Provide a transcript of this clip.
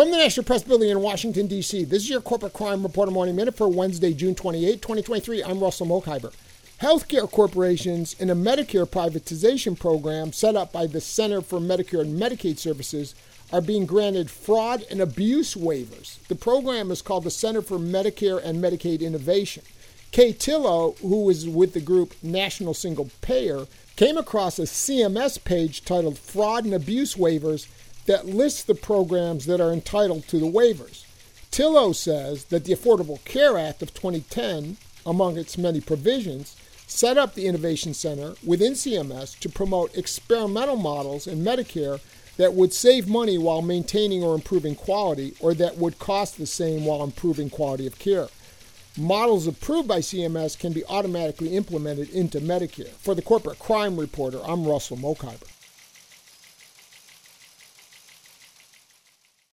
From the National Press Building in Washington, D.C., this is your Corporate Crime Reporter Morning Minute for Wednesday, June 28, 2023. I'm Russell Mokhiber. Healthcare corporations in a Medicare privatization program set up by the Center for Medicare and Medicaid Services are being granted fraud and abuse waivers. The program is called the Center for Medicare and Medicaid Innovation. Kay Tillow, who is with the group National Single Payer, came across a CMS page titled Fraud and Abuse Waivers that lists the programs that are entitled to the waivers. Tillow says that the Affordable Care Act of 2010, among its many provisions, set up the Innovation Center within CMS to promote experimental models in Medicare that would save money while maintaining or improving quality, or that would cost the same while improving quality of care. Models approved by CMS can be automatically implemented into Medicare. For the Corporate Crime Reporter, I'm Russell Mokhiber.